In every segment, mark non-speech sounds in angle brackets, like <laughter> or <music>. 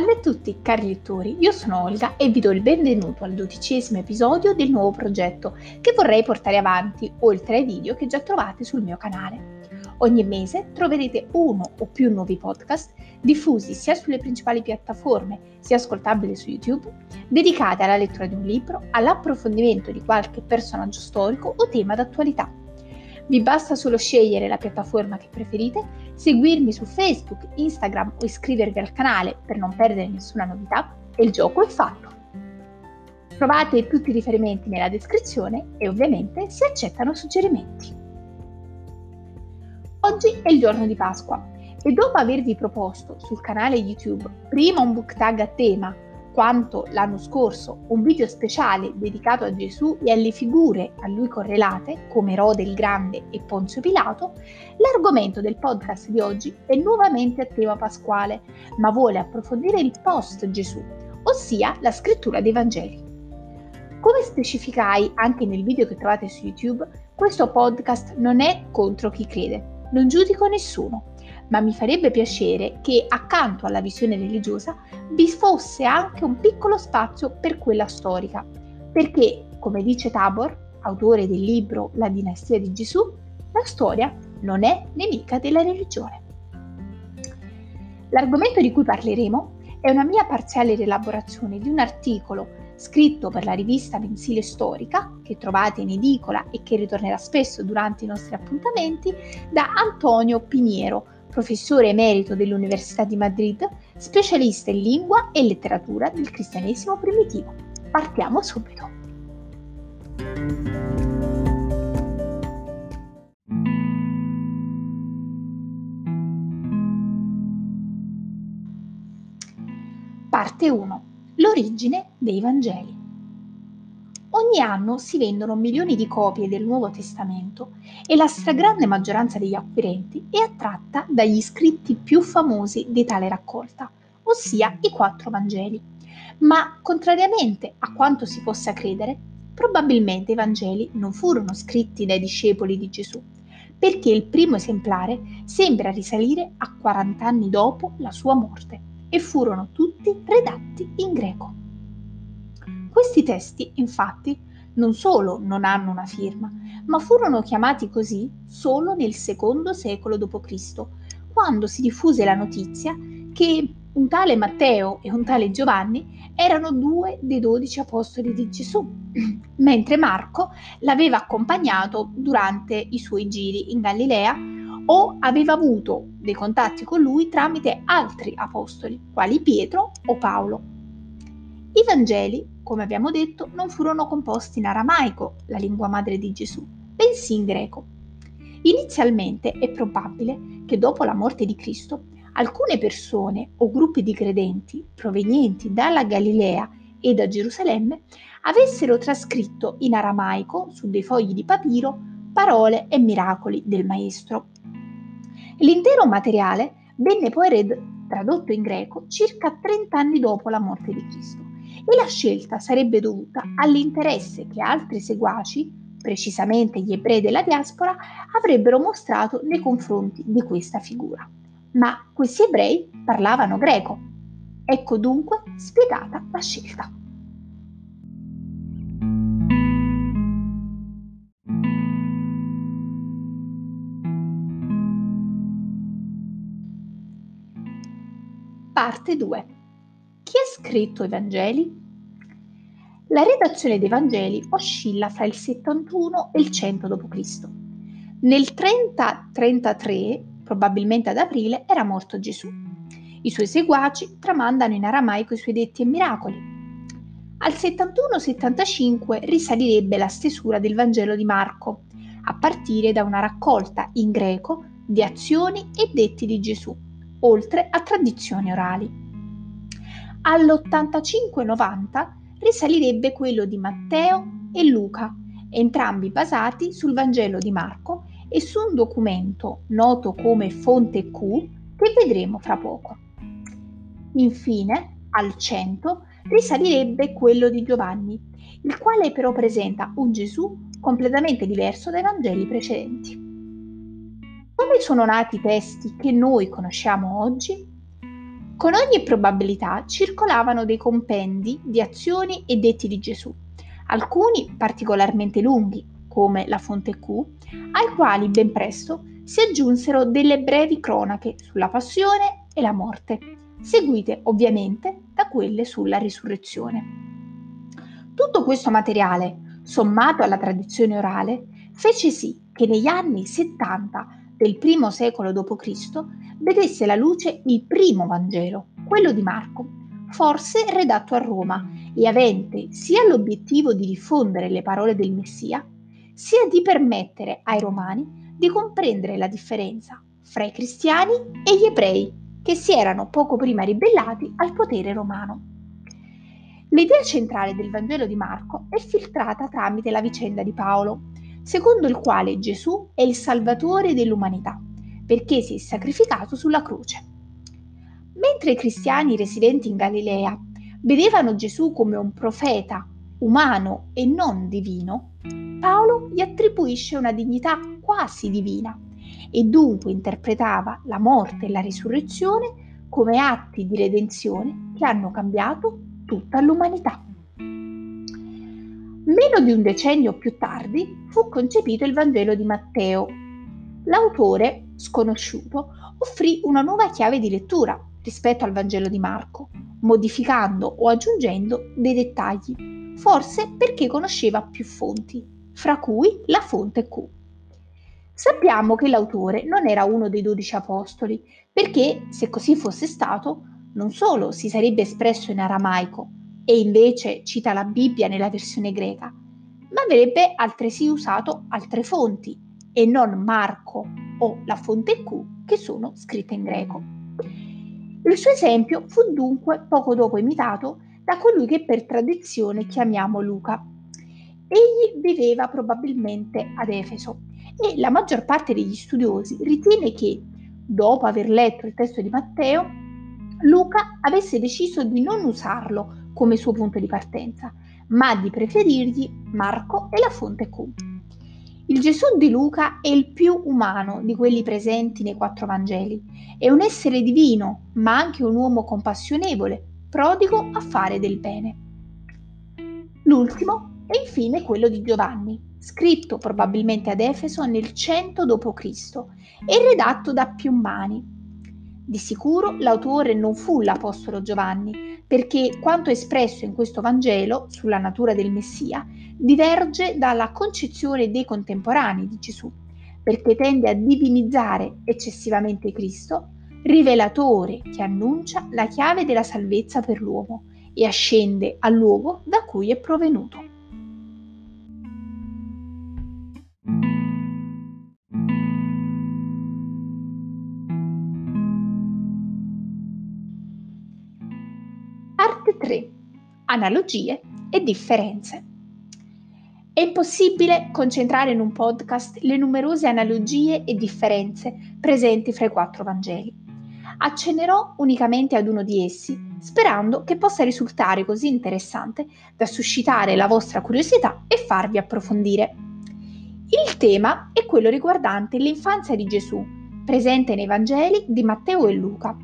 Salve a tutti cari lettori, io sono Olga e vi do il benvenuto al dodicesimo episodio del nuovo progetto che vorrei portare avanti oltre ai video che già trovate sul mio canale. Ogni mese troverete uno o più nuovi podcast diffusi sia sulle principali piattaforme sia ascoltabili su YouTube, dedicati alla lettura di un libro, all'approfondimento di qualche personaggio storico o tema d'attualità. Vi basta solo scegliere la piattaforma che preferite, seguirmi su Facebook, Instagram o iscrivervi al canale per non perdere nessuna novità e il gioco è fatto. Trovate tutti i riferimenti nella descrizione e ovviamente si accettano suggerimenti. Oggi è il giorno di Pasqua e dopo avervi proposto sul canale YouTube prima un book tag a tema quanto l'anno scorso un video speciale dedicato a Gesù e alle figure a lui correlate, come Erode il Grande e Ponzio Pilato, l'argomento del podcast di oggi è nuovamente a tema pasquale, ma vuole approfondire il post Gesù, ossia la scrittura dei Vangeli. Come specificai anche nel video che trovate su YouTube, questo podcast non è contro chi crede, non giudico nessuno, ma mi farebbe piacere che accanto alla visione religiosa vi fosse anche un piccolo spazio per quella storica, perché, come dice Tabor, autore del libro La dinastia di Gesù, la storia non è nemica della religione. L'argomento di cui parleremo è una mia parziale rielaborazione di un articolo scritto per la rivista mensile storica, che trovate in edicola e che ritornerà spesso durante i nostri appuntamenti, da Antonio Piniero, professore emerito dell'Università di Madrid, specialista in lingua e letteratura del cristianesimo primitivo. Partiamo subito. Parte 1. L'origine dei Vangeli. Ogni anno si vendono milioni di copie del Nuovo Testamento e la stragrande maggioranza degli acquirenti è attratta dagli scritti più famosi di tale raccolta, ossia i quattro Vangeli. Ma, contrariamente a quanto si possa credere, probabilmente i Vangeli non furono scritti dai discepoli di Gesù, perché il primo esemplare sembra risalire a 40 anni dopo la sua morte e furono tutti redatti in greco. Questi testi, infatti, non solo non hanno una firma, ma furono chiamati così solo nel secondo secolo d.C., quando si diffuse la notizia che un tale Matteo e un tale Giovanni erano due dei dodici apostoli di Gesù, <clears throat> mentre Marco l'aveva accompagnato durante i suoi giri in Galilea o aveva avuto dei contatti con lui tramite altri apostoli, quali Pietro o Paolo. I Vangeli come abbiamo detto, non furono composti in aramaico, la lingua madre di Gesù, bensì in greco. Inizialmente è probabile che dopo la morte di Cristo alcune persone o gruppi di credenti provenienti dalla Galilea e da Gerusalemme avessero trascritto in aramaico su dei fogli di papiro parole e miracoli del Maestro. L'intero materiale venne poi tradotto in greco circa 30 anni dopo la morte di Cristo e la scelta sarebbe dovuta all'interesse che altri seguaci, precisamente gli ebrei della diaspora, avrebbero mostrato nei confronti di questa figura. Ma questi ebrei parlavano greco. Ecco dunque spiegata la scelta. Parte 2 chi ha scritto i Vangeli? La redazione dei Vangeli oscilla fra il 71 e il 100 d.C. Nel 30-33, probabilmente ad aprile, era morto Gesù. I suoi seguaci tramandano in aramaico i suoi detti e miracoli. Al 71-75 risalirebbe la stesura del Vangelo di Marco, a partire da una raccolta in greco di azioni e detti di Gesù, oltre a tradizioni orali all'85-90 risalirebbe quello di Matteo e Luca, entrambi basati sul Vangelo di Marco e su un documento noto come Fonte Q che vedremo fra poco. Infine, al 100, risalirebbe quello di Giovanni, il quale però presenta un Gesù completamente diverso dai Vangeli precedenti. Come sono nati i testi che noi conosciamo oggi? Con ogni probabilità circolavano dei compendi di azioni e detti di Gesù, alcuni particolarmente lunghi, come la Fonte Q, ai quali ben presto si aggiunsero delle brevi cronache sulla passione e la morte, seguite ovviamente da quelle sulla risurrezione. Tutto questo materiale, sommato alla tradizione orale, fece sì che negli anni 70 del primo secolo d.C. vedesse la luce il primo Vangelo, quello di Marco, forse redatto a Roma e avente sia l'obiettivo di diffondere le parole del Messia, sia di permettere ai romani di comprendere la differenza fra i cristiani e gli ebrei che si erano poco prima ribellati al potere romano. L'idea centrale del Vangelo di Marco è filtrata tramite la vicenda di Paolo, secondo il quale Gesù è il Salvatore dell'umanità, perché si è sacrificato sulla croce. Mentre i cristiani residenti in Galilea vedevano Gesù come un profeta umano e non divino, Paolo gli attribuisce una dignità quasi divina e dunque interpretava la morte e la risurrezione come atti di redenzione che hanno cambiato tutta l'umanità. Meno di un decennio più tardi fu concepito il Vangelo di Matteo. L'autore, sconosciuto, offrì una nuova chiave di lettura rispetto al Vangelo di Marco, modificando o aggiungendo dei dettagli, forse perché conosceva più fonti, fra cui la fonte Q. Sappiamo che l'autore non era uno dei dodici apostoli, perché se così fosse stato, non solo si sarebbe espresso in aramaico e invece cita la Bibbia nella versione greca, ma avrebbe altresì usato altre fonti e non Marco o la fonte Q che sono scritte in greco. Il suo esempio fu dunque poco dopo imitato da colui che per tradizione chiamiamo Luca. Egli viveva probabilmente ad Efeso e la maggior parte degli studiosi ritiene che, dopo aver letto il testo di Matteo, Luca avesse deciso di non usarlo come suo punto di partenza, ma di preferirgli Marco e la fonte Q. Il Gesù di Luca è il più umano di quelli presenti nei quattro Vangeli. È un essere divino, ma anche un uomo compassionevole, prodigo a fare del bene. L'ultimo è infine quello di Giovanni, scritto probabilmente ad Efeso nel 100 d.C. e redatto da più mani, di sicuro l'autore non fu l'Apostolo Giovanni, perché quanto espresso in questo Vangelo sulla natura del Messia diverge dalla concezione dei contemporanei di Gesù, perché tende a divinizzare eccessivamente Cristo, rivelatore che annuncia la chiave della salvezza per l'uomo e ascende al luogo da cui è provenuto. Analogie e differenze. È impossibile concentrare in un podcast le numerose analogie e differenze presenti fra i quattro Vangeli. Accennerò unicamente ad uno di essi, sperando che possa risultare così interessante da suscitare la vostra curiosità e farvi approfondire. Il tema è quello riguardante l'infanzia di Gesù, presente nei Vangeli di Matteo e Luca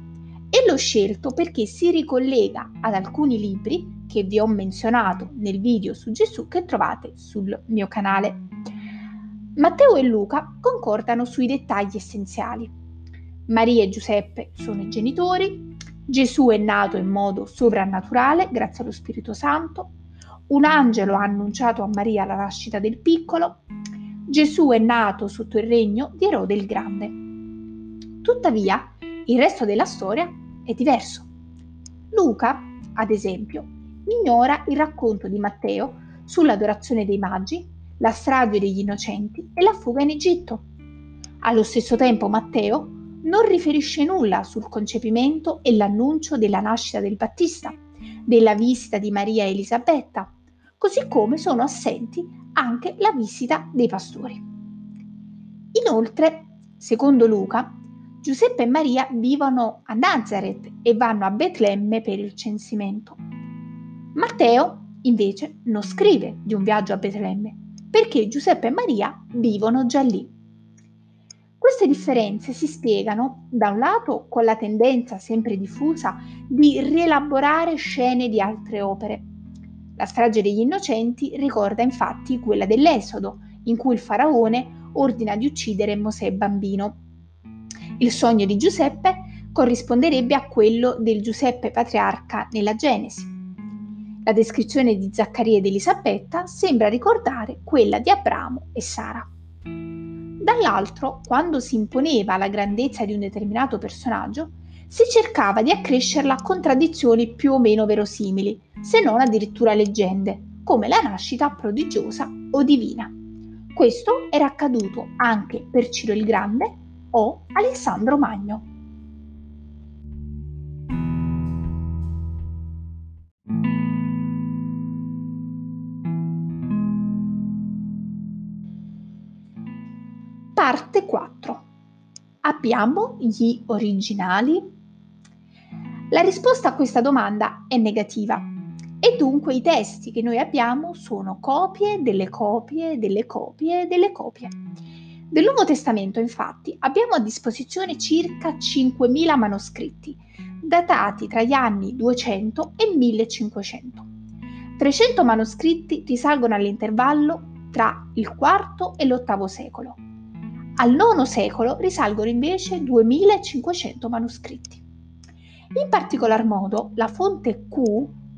e l'ho scelto perché si ricollega ad alcuni libri che vi ho menzionato nel video su Gesù che trovate sul mio canale. Matteo e Luca concordano sui dettagli essenziali. Maria e Giuseppe sono i genitori, Gesù è nato in modo sovrannaturale grazie allo Spirito Santo, un angelo ha annunciato a Maria la nascita del piccolo, Gesù è nato sotto il regno di Erode il Grande. Tuttavia, il resto della storia è diverso. Luca, ad esempio, ignora il racconto di Matteo sull'adorazione dei magi, la strage degli innocenti e la fuga in Egitto. Allo stesso tempo Matteo non riferisce nulla sul concepimento e l'annuncio della nascita del Battista, della visita di Maria e Elisabetta, così come sono assenti anche la visita dei pastori. Inoltre, secondo Luca, Giuseppe e Maria vivono a Nazareth e vanno a Betlemme per il censimento. Matteo, invece, non scrive di un viaggio a Betlemme, perché Giuseppe e Maria vivono già lì. Queste differenze si spiegano, da un lato, con la tendenza sempre diffusa di rielaborare scene di altre opere. La strage degli innocenti ricorda infatti quella dell'Esodo, in cui il faraone ordina di uccidere Mosè bambino. Il sogno di Giuseppe corrisponderebbe a quello del Giuseppe patriarca nella Genesi. La descrizione di Zaccaria ed Elisabetta sembra ricordare quella di Abramo e Sara. Dall'altro, quando si imponeva la grandezza di un determinato personaggio, si cercava di accrescerla con tradizioni più o meno verosimili, se non addirittura leggende, come la nascita prodigiosa o divina. Questo era accaduto anche per Ciro il Grande o Alessandro Magno. Parte 4. Abbiamo gli originali? La risposta a questa domanda è negativa e dunque i testi che noi abbiamo sono copie delle copie delle copie delle copie. Del Nuovo Testamento infatti abbiamo a disposizione circa 5.000 manoscritti, datati tra gli anni 200 e 1500. 300 manoscritti risalgono all'intervallo tra il IV e l'VIII secolo al IX secolo risalgono invece 2500 manoscritti. In particolar modo la fonte Q,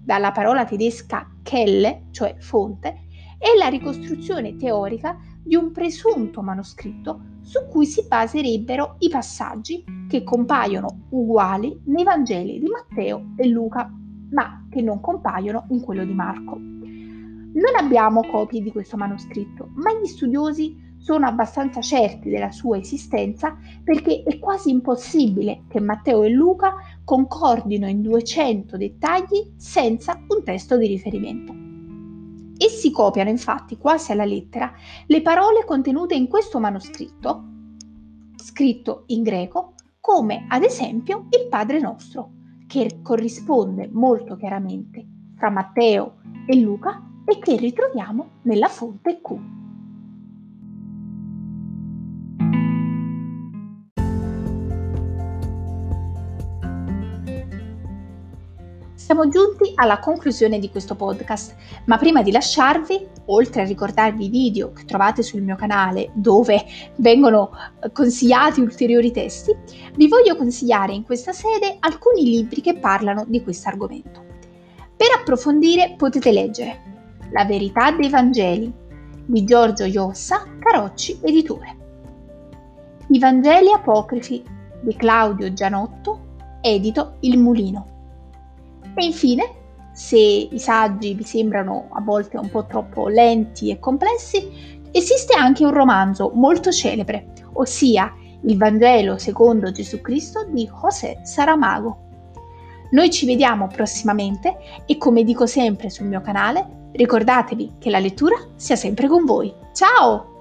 dalla parola tedesca Quelle, cioè fonte, è la ricostruzione teorica di un presunto manoscritto su cui si baserebbero i passaggi che compaiono uguali nei Vangeli di Matteo e Luca, ma che non compaiono in quello di Marco. Non abbiamo copie di questo manoscritto, ma gli studiosi sono abbastanza certi della sua esistenza perché è quasi impossibile che Matteo e Luca concordino in 200 dettagli senza un testo di riferimento. Essi copiano infatti quasi alla lettera le parole contenute in questo manoscritto, scritto in greco, come ad esempio il Padre nostro, che corrisponde molto chiaramente fra Matteo e Luca e che ritroviamo nella fonte Q. Siamo giunti alla conclusione di questo podcast, ma prima di lasciarvi, oltre a ricordarvi i video che trovate sul mio canale dove vengono eh, consigliati ulteriori testi, vi voglio consigliare in questa sede alcuni libri che parlano di questo argomento. Per approfondire potete leggere La verità dei Vangeli di Giorgio Iossa, Carocci Editore. I Vangeli apocrifi di Claudio Gianotto, edito Il Mulino. E infine, se i saggi vi sembrano a volte un po' troppo lenti e complessi, esiste anche un romanzo molto celebre, ossia Il Vangelo secondo Gesù Cristo di José Saramago. Noi ci vediamo prossimamente e come dico sempre sul mio canale, ricordatevi che la lettura sia sempre con voi. Ciao!